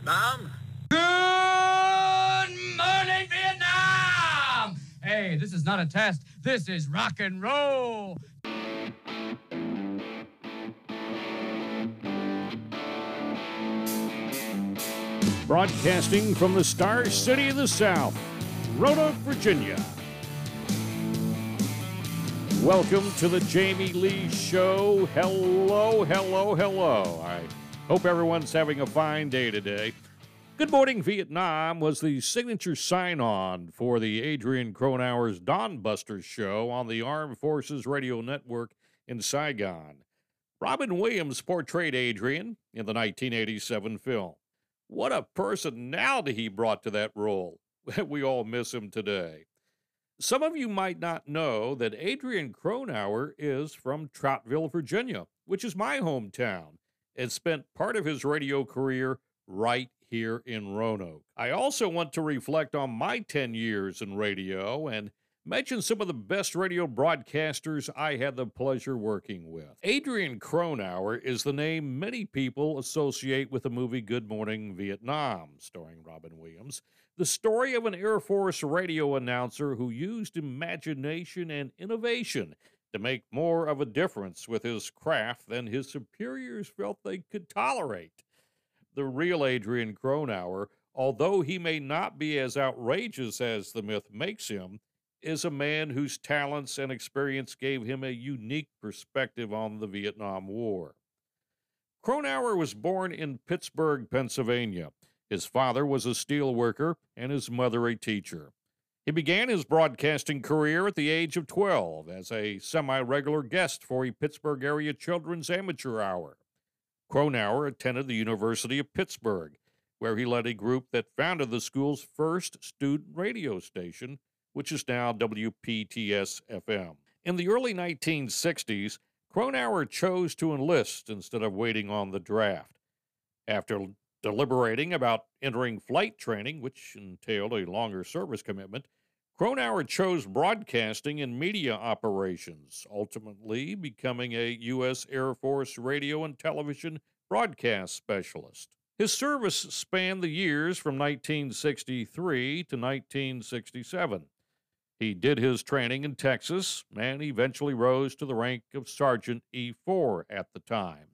Vietnam. Good morning, Vietnam! Hey, this is not a test. This is rock and roll. Broadcasting from the Star City of the South, Roanoke, Virginia. Welcome to the Jamie Lee Show. Hello, hello, hello. I hope everyone's having a fine day today. Good Morning Vietnam was the signature sign on for the Adrian Cronauer's Dawn Busters show on the Armed Forces Radio Network in Saigon. Robin Williams portrayed Adrian in the 1987 film. What a personality he brought to that role. We all miss him today. Some of you might not know that Adrian Cronauer is from Troutville, Virginia, which is my hometown, and spent part of his radio career right here in Roanoke. I also want to reflect on my 10 years in radio and mention some of the best radio broadcasters I had the pleasure working with. Adrian Cronauer is the name many people associate with the movie Good Morning Vietnam, starring Robin Williams, the story of an Air Force radio announcer who used imagination and innovation to make more of a difference with his craft than his superiors felt they could tolerate. The real Adrian Cronauer, although he may not be as outrageous as the myth makes him, is a man whose talents and experience gave him a unique perspective on the Vietnam War. Cronauer was born in Pittsburgh, Pennsylvania. His father was a steel worker and his mother a teacher. He began his broadcasting career at the age of 12 as a semi regular guest for a Pittsburgh area children's amateur hour. Cronauer attended the University of Pittsburgh, where he led a group that founded the school's first student radio station, which is now WPTS FM. In the early 1960s, Cronauer chose to enlist instead of waiting on the draft. After deliberating about entering flight training, which entailed a longer service commitment, Cronauer chose broadcasting and media operations, ultimately becoming a U.S. Air Force radio and television broadcast specialist. His service spanned the years from 1963 to 1967. He did his training in Texas and eventually rose to the rank of Sergeant E4 at the time.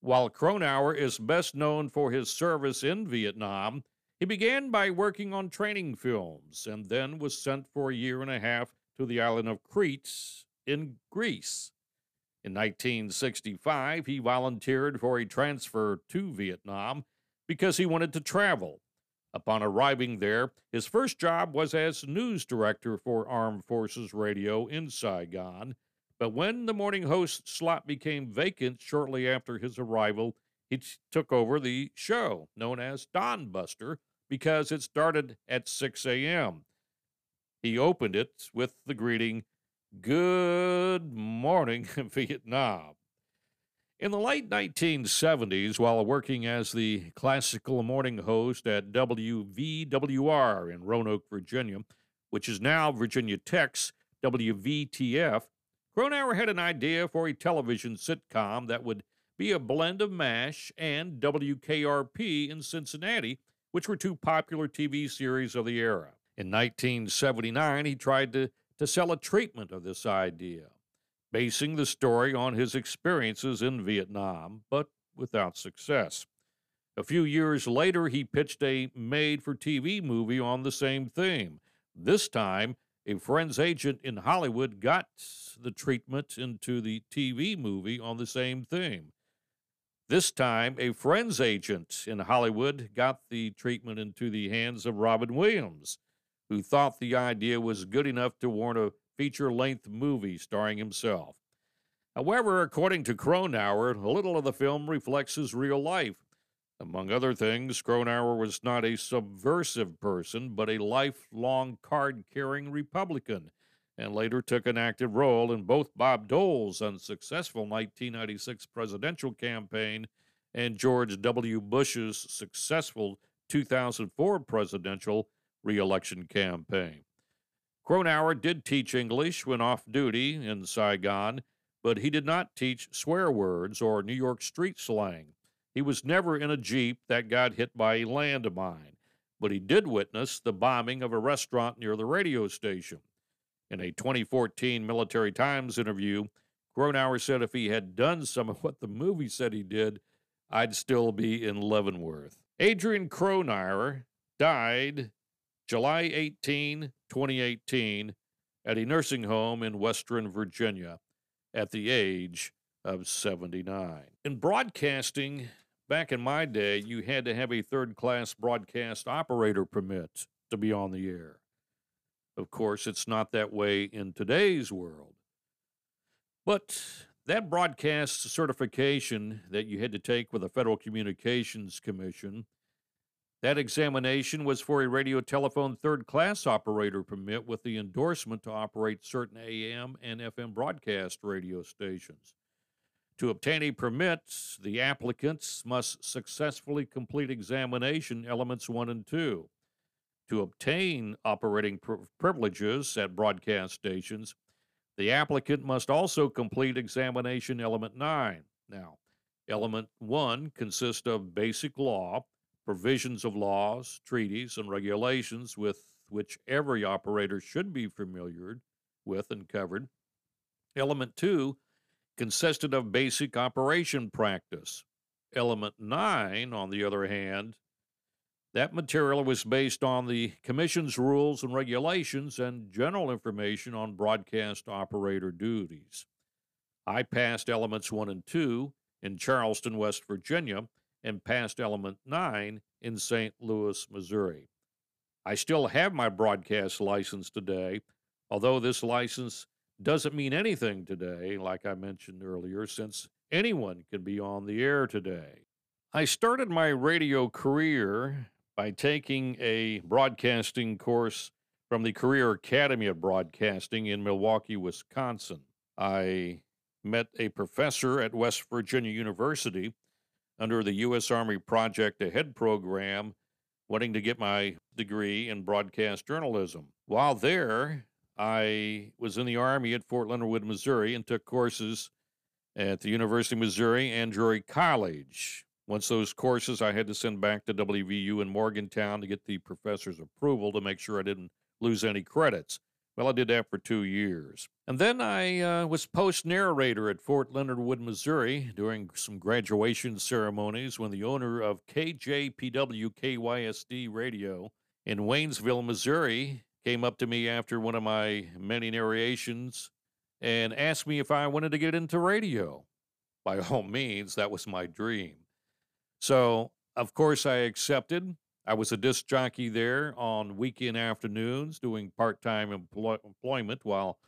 While Cronauer is best known for his service in Vietnam, he began by working on training films and then was sent for a year and a half to the island of Crete in Greece. In 1965, he volunteered for a transfer to Vietnam because he wanted to travel Upon arriving there, his first job was as news director for Armed Forces Radio in Saigon. But when the morning host slot became vacant shortly after his arrival, he took over the show known as Dawn Buster because it started at 6 a.m. He opened it with the greeting, Good morning, Vietnam. In the late 1970s, while working as the classical morning host at WVWR in Roanoke, Virginia, which is now Virginia Tech's WVTF, Cronauer had an idea for a television sitcom that would be a blend of MASH and WKRP in Cincinnati, which were two popular TV series of the era. In 1979, he tried to, to sell a treatment of this idea basing the story on his experiences in Vietnam, but without success. A few years later, he pitched a made for TV movie on the same theme. This time, a friend's agent in Hollywood got the treatment into the TV movie on the same theme. This time, a friend's agent in Hollywood got the treatment into the hands of Robin Williams, who thought the idea was good enough to warrant a feature length movie starring himself. However, according to Cronauer, a little of the film reflects his real life. Among other things, Cronauer was not a subversive person, but a lifelong card carrying Republican, and later took an active role in both Bob Dole's unsuccessful 1996 presidential campaign and George W. Bush's successful 2004 presidential reelection campaign. Cronauer did teach English when off duty in Saigon, but he did not teach swear words or New York street slang. He was never in a Jeep that got hit by a landmine, but he did witness the bombing of a restaurant near the radio station. In a 2014 Military Times interview, Cronauer said if he had done some of what the movie said he did, I'd still be in Leavenworth. Adrian Cronauer died July 18, 2018, at a nursing home in Western Virginia at the age of 79. In broadcasting, back in my day, you had to have a third class broadcast operator permit to be on the air. Of course, it's not that way in today's world. But that broadcast certification that you had to take with the Federal Communications Commission, that examination was for a radio telephone third class operator permit with the endorsement to operate certain AM and FM broadcast radio stations. To obtain a permit, the applicants must successfully complete examination elements 1 and 2. To obtain operating privileges at broadcast stations, the applicant must also complete examination element 9. Now, element 1 consists of basic law, provisions of laws, treaties, and regulations with which every operator should be familiar with and covered. Element 2 consisted of basic operation practice. Element 9, on the other hand, that material was based on the Commission's rules and regulations and general information on broadcast operator duties. I passed elements 1 and 2 in Charleston, West Virginia, and passed element 9 in St. Louis, Missouri. I still have my broadcast license today, although this license doesn't mean anything today, like I mentioned earlier, since anyone can be on the air today. I started my radio career by taking a broadcasting course from the Career Academy of Broadcasting in Milwaukee, Wisconsin. I met a professor at West Virginia University under the U.S. Army Project Ahead program, wanting to get my degree in broadcast journalism. While there, I was in the Army at Fort Leonard Wood, Missouri, and took courses at the University of Missouri and Drury College. Once those courses, I had to send back to WVU in Morgantown to get the professor's approval to make sure I didn't lose any credits. Well, I did that for two years. And then I uh, was post narrator at Fort Leonard Wood, Missouri during some graduation ceremonies when the owner of KJPW KYSD radio in Waynesville, Missouri, came up to me after one of my many narrations and asked me if I wanted to get into radio. By all means, that was my dream. So, of course, I accepted. I was a disc jockey there on weekend afternoons doing part time employ- employment while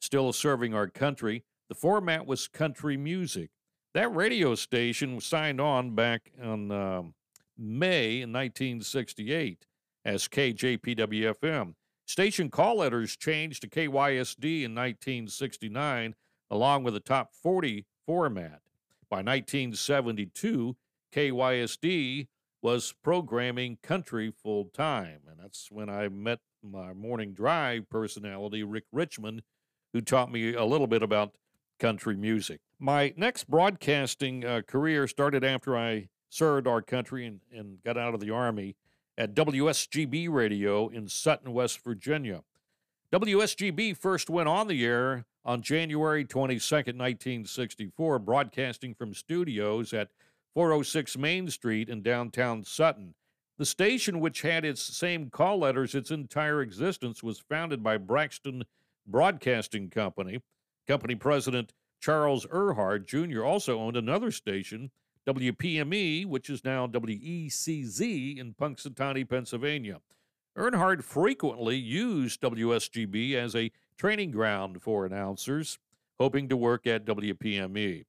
still serving our country. The format was country music. That radio station was signed on back in um, May in 1968 as KJPWFM. Station call letters changed to KYSD in 1969, along with the top 40 format. By 1972, KYSD was programming country full time. And that's when I met my morning drive personality, Rick Richmond, who taught me a little bit about country music. My next broadcasting uh, career started after I served our country and, and got out of the Army at WSGB Radio in Sutton, West Virginia. WSGB first went on the air on January 22, 1964, broadcasting from studios at 406 Main Street in downtown Sutton. The station, which had its same call letters its entire existence, was founded by Braxton Broadcasting Company. Company president Charles Erhardt Jr. also owned another station, WPME, which is now WECZ in Punxsutawney, Pennsylvania. Earnhardt frequently used WSGB as a training ground for announcers, hoping to work at WPME.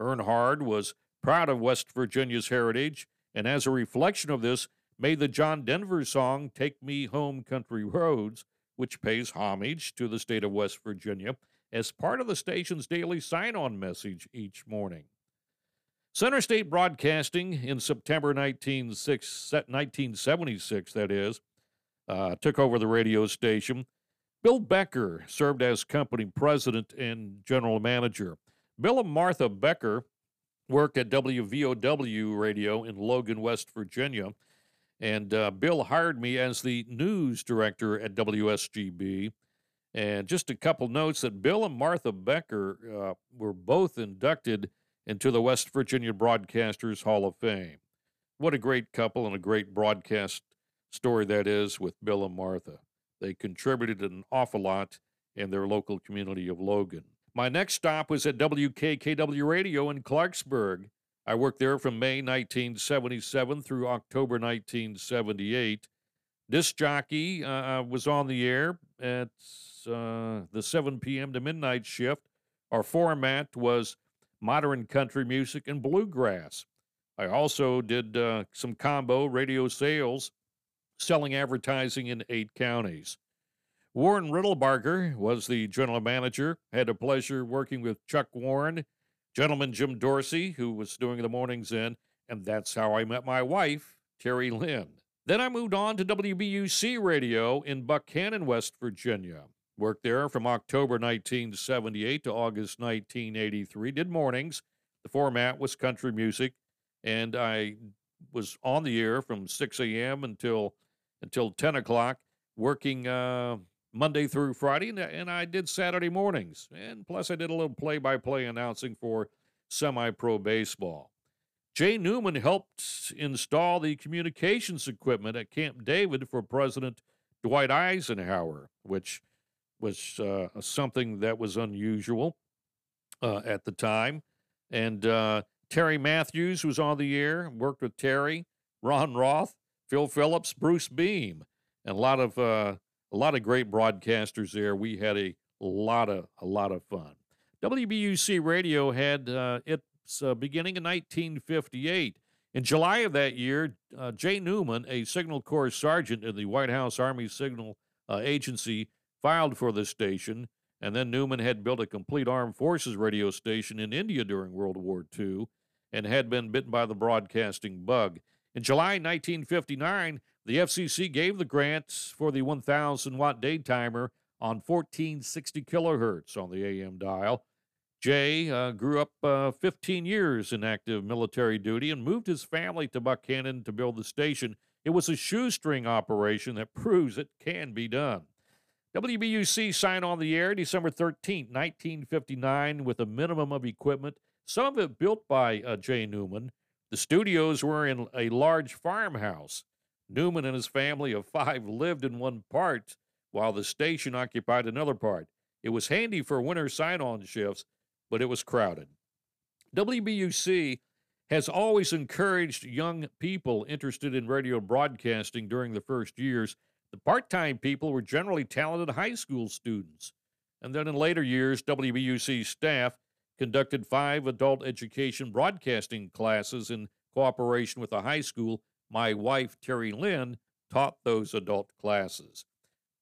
Earnhardt was proud of West Virginia's heritage, and as a reflection of this, made the John Denver song Take Me Home Country Roads, which pays homage to the state of West Virginia, as part of the station's daily sign on message each morning. Center State Broadcasting in September 1976, that is, uh, took over the radio station. Bill Becker served as company president and general manager. Bill and Martha Becker worked at WVOW radio in Logan, West Virginia. And uh, Bill hired me as the news director at WSGB. And just a couple notes that Bill and Martha Becker uh, were both inducted into the West Virginia Broadcasters Hall of Fame. What a great couple and a great broadcast story that is with Bill and Martha. They contributed an awful lot in their local community of Logan. My next stop was at WKKW Radio in Clarksburg. I worked there from May 1977 through October 1978. Disc jockey uh, uh, was on the air at uh, the 7 p.m. to midnight shift. Our format was modern country music and bluegrass. I also did uh, some combo radio sales, selling advertising in eight counties. Warren Riddlebarger was the general manager. Had a pleasure working with Chuck Warren, gentleman Jim Dorsey, who was doing the mornings in, and that's how I met my wife, Terry Lynn. Then I moved on to WBUC Radio in Buckhannon, West Virginia. Worked there from October 1978 to August 1983. Did mornings. The format was country music, and I was on the air from 6 a.m. until until 10 o'clock, working uh, Monday through Friday, and I did Saturday mornings. And plus, I did a little play by play announcing for semi pro baseball. Jay Newman helped install the communications equipment at Camp David for President Dwight Eisenhower, which was uh, something that was unusual uh, at the time. And uh, Terry Matthews was on the air, worked with Terry, Ron Roth, Phil Phillips, Bruce Beam, and a lot of uh, a lot of great broadcasters there. We had a lot of a lot of fun. WBUC Radio had uh, its uh, beginning in 1958. In July of that year, Jay Newman, a Signal Corps sergeant in the White House Army Signal Agency, filed for the station. And then Newman had built a complete armed forces radio station in India during World War II and had been bitten by the broadcasting bug. In July 1959, the FCC gave the grants for the 1,000 watt daytimer on 1460 kilohertz on the AM dial. Jay uh, grew up uh, 15 years in active military duty and moved his family to Buckhannon to build the station. It was a shoestring operation that proves it can be done. WBUC signed on the air December 13, 1959, with a minimum of equipment, some of it built by uh, Jay Newman. The studios were in a large farmhouse. Newman and his family of five lived in one part, while the station occupied another part. It was handy for winter sign on shifts, but it was crowded. WBUC has always encouraged young people interested in radio broadcasting during the first years. The part time people were generally talented high school students. And then in later years, WBUC staff conducted five adult education broadcasting classes in cooperation with a high school my wife, Terry Lynn, taught those adult classes.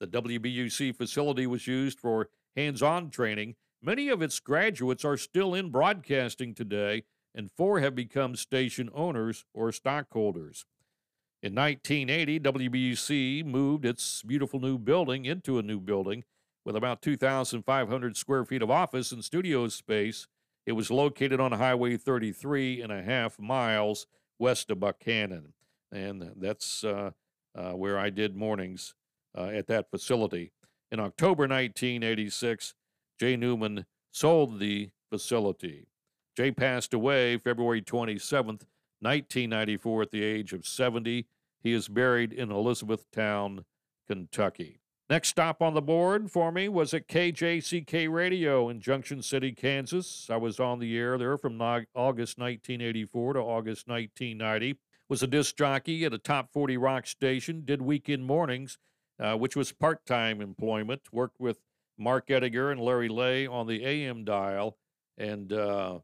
The WBUC facility was used for hands on training. Many of its graduates are still in broadcasting today, and four have become station owners or stockholders. In 1980, WBUC moved its beautiful new building into a new building with about 2,500 square feet of office and studio space. It was located on Highway 33 and a half miles west of Buckhannon and that's uh, uh, where I did mornings uh, at that facility. In October 1986, Jay Newman sold the facility. Jay passed away February 27th, 1994, at the age of 70. He is buried in Elizabethtown, Kentucky. Next stop on the board for me was at KJCK Radio in Junction City, Kansas. I was on the air there from August 1984 to August 1990 was a disc jockey at a top 40 rock station, did weekend mornings, uh, which was part time employment, worked with Mark Ediger and Larry Lay on the AM dial, and uh,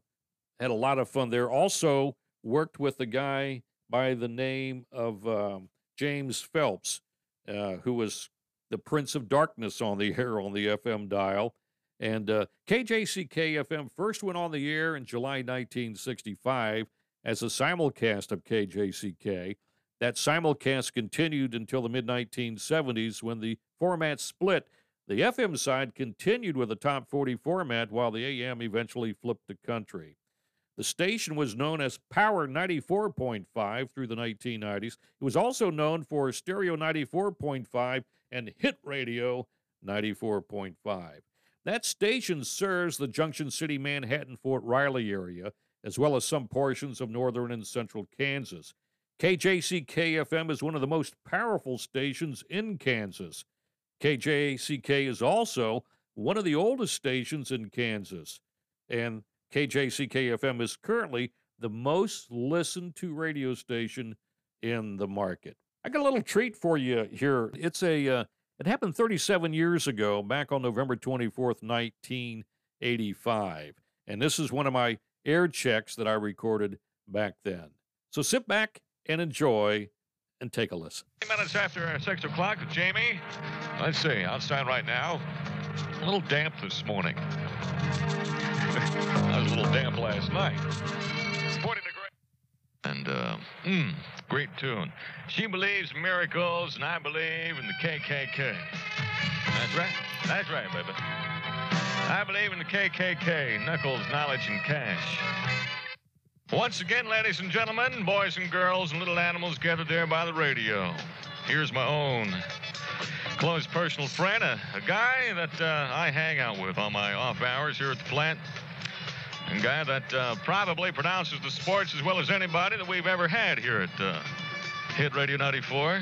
had a lot of fun there. Also, worked with a guy by the name of um, James Phelps, uh, who was the Prince of Darkness on the air on the FM dial. And uh, KJCK FM first went on the air in July 1965 as a simulcast of KJCK. That simulcast continued until the mid 1970s when the format split. The FM side continued with a top 40 format while the AM eventually flipped to country. The station was known as Power 94.5 through the 1990s. It was also known for Stereo 94.5 and Hit Radio 94.5. That station serves the Junction City, Manhattan, Fort Riley area, as well as some portions of northern and central Kansas. KJCK FM is one of the most powerful stations in Kansas. KJCK is also one of the oldest stations in Kansas. And KJCK FM is currently the most listened to radio station in the market. I got a little treat for you here. It's a uh, it happened 37 years ago, back on November 24th, 1985. And this is one of my air checks that I recorded back then. So sit back and enjoy and take a listen. Minutes after 6 o'clock, Jamie. Let's see, outside right now. A little damp this morning. A little damp last night. 40 degrees. And, uh, mm, great tune. She believes miracles, and I believe in the KKK. That's right. That's right, baby. I believe in the KKK, knuckles, knowledge, and cash. Once again, ladies and gentlemen, boys and girls, and little animals gathered there by the radio. Here's my own close personal friend, a, a guy that uh, I hang out with on my off hours here at the plant. A guy that uh, probably pronounces the sports as well as anybody that we've ever had here at uh, Hit Radio 94.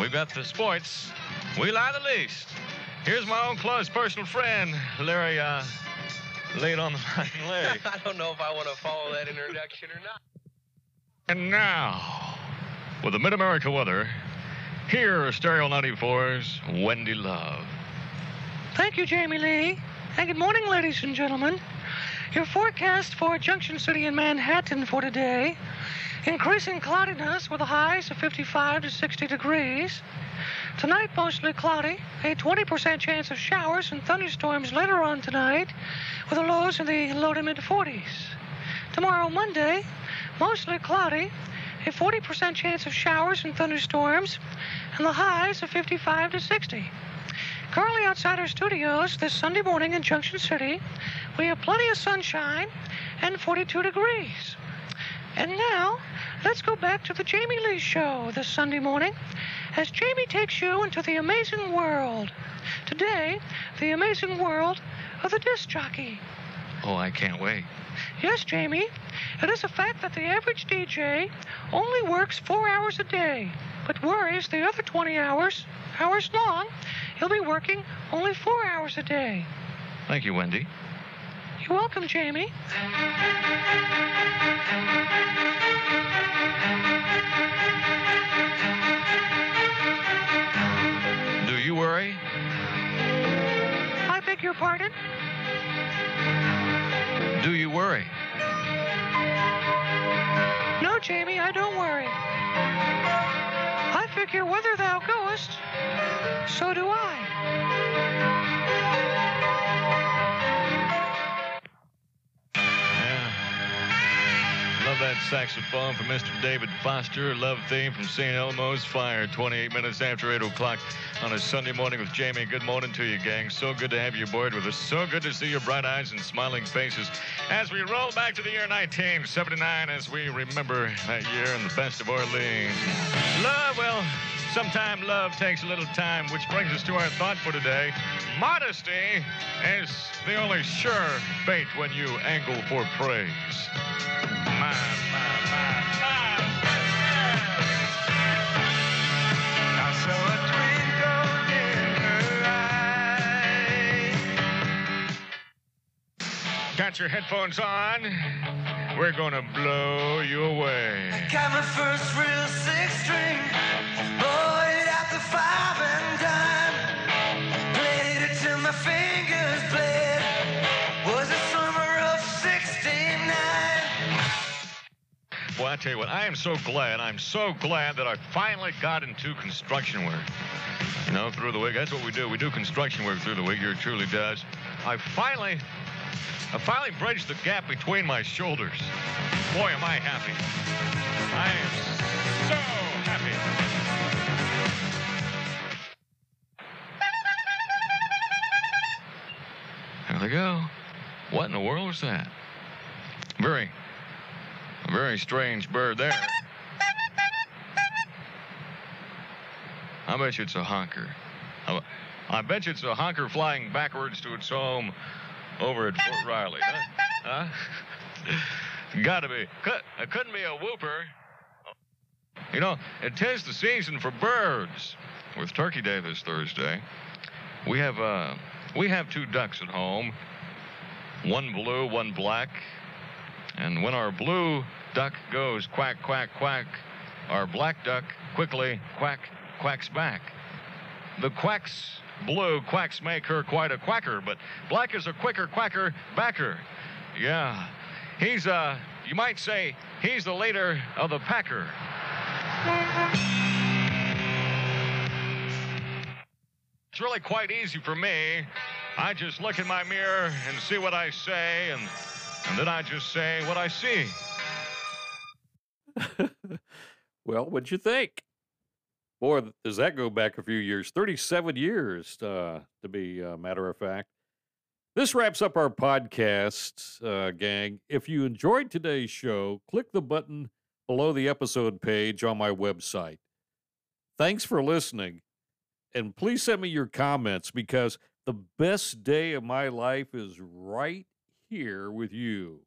We've got the sports. We lie the least. Here's my own close personal friend, Larry, uh, laid on the hind leg. I don't know if I want to follow that introduction or not. And now, with the Mid America weather, here are Stereo 94's Wendy Love. Thank you, Jamie Lee. And good morning, ladies and gentlemen. Your forecast for Junction City and Manhattan for today increasing cloudiness with highs of 55 to 60 degrees. Tonight, mostly cloudy, a 20% chance of showers and thunderstorms later on tonight, with the lows in the low to mid 40s. Tomorrow, Monday, mostly cloudy, a 40% chance of showers and thunderstorms, and the highs of 55 to 60. Currently outside our studios this Sunday morning in Junction City, we have plenty of sunshine and 42 degrees. And now, let's go back to the Jamie Lee Show this Sunday morning as Jamie takes you into the amazing world. Today, the amazing world of the disc jockey. Oh, I can't wait. Yes, Jamie, it is a fact that the average DJ only works four hours a day, but worries the other 20 hours, hours long, he'll be working only four hours a day. Thank you, Wendy. You're welcome, Jamie. Do you worry? I beg your pardon? Do you worry? No, Jamie, I don't worry. I figure whither thou goest, so do I. saxophone from Mr. David Foster. Love theme from St. Elmo's Fire. 28 minutes after 8 o'clock on a Sunday morning with Jamie. Good morning to you, gang. So good to have you aboard with us. So good to see your bright eyes and smiling faces as we roll back to the year 1979 as we remember that year in the best of Orleans. Love, well, sometime love takes a little time, which brings us to our thought for today. Modesty is the only sure fate when you angle for praise. My, my, my. Got your headphones on? We're gonna blow you away. I Got my first real six string. Well, I tell you what, I am so glad, I'm so glad that I finally got into construction work. You know, through the week. That's what we do. We do construction work through the week. Here truly does. I finally, I finally bridged the gap between my shoulders. Boy, am I happy. World was that? Very, very strange bird there. I bet you it's a honker. I, bet you it's a honker flying backwards to its home over at Fort Riley. Huh? huh? Gotta be. Could, it couldn't be a whooper. You know, it is the season for birds. With Turkey Day this Thursday, we have uh, we have two ducks at home. One blue, one black. And when our blue duck goes quack, quack, quack, our black duck quickly quack, quacks back. The quacks blue quacks make her quite a quacker, but black is a quicker quacker backer. Yeah. He's uh you might say he's the leader of the packer. It's really quite easy for me. I just look in my mirror and see what I say, and, and then I just say what I see. well, what'd you think? Boy, does that go back a few years? 37 years, uh, to be a matter of fact. This wraps up our podcast, uh, gang. If you enjoyed today's show, click the button below the episode page on my website. Thanks for listening. And please send me your comments because the best day of my life is right here with you.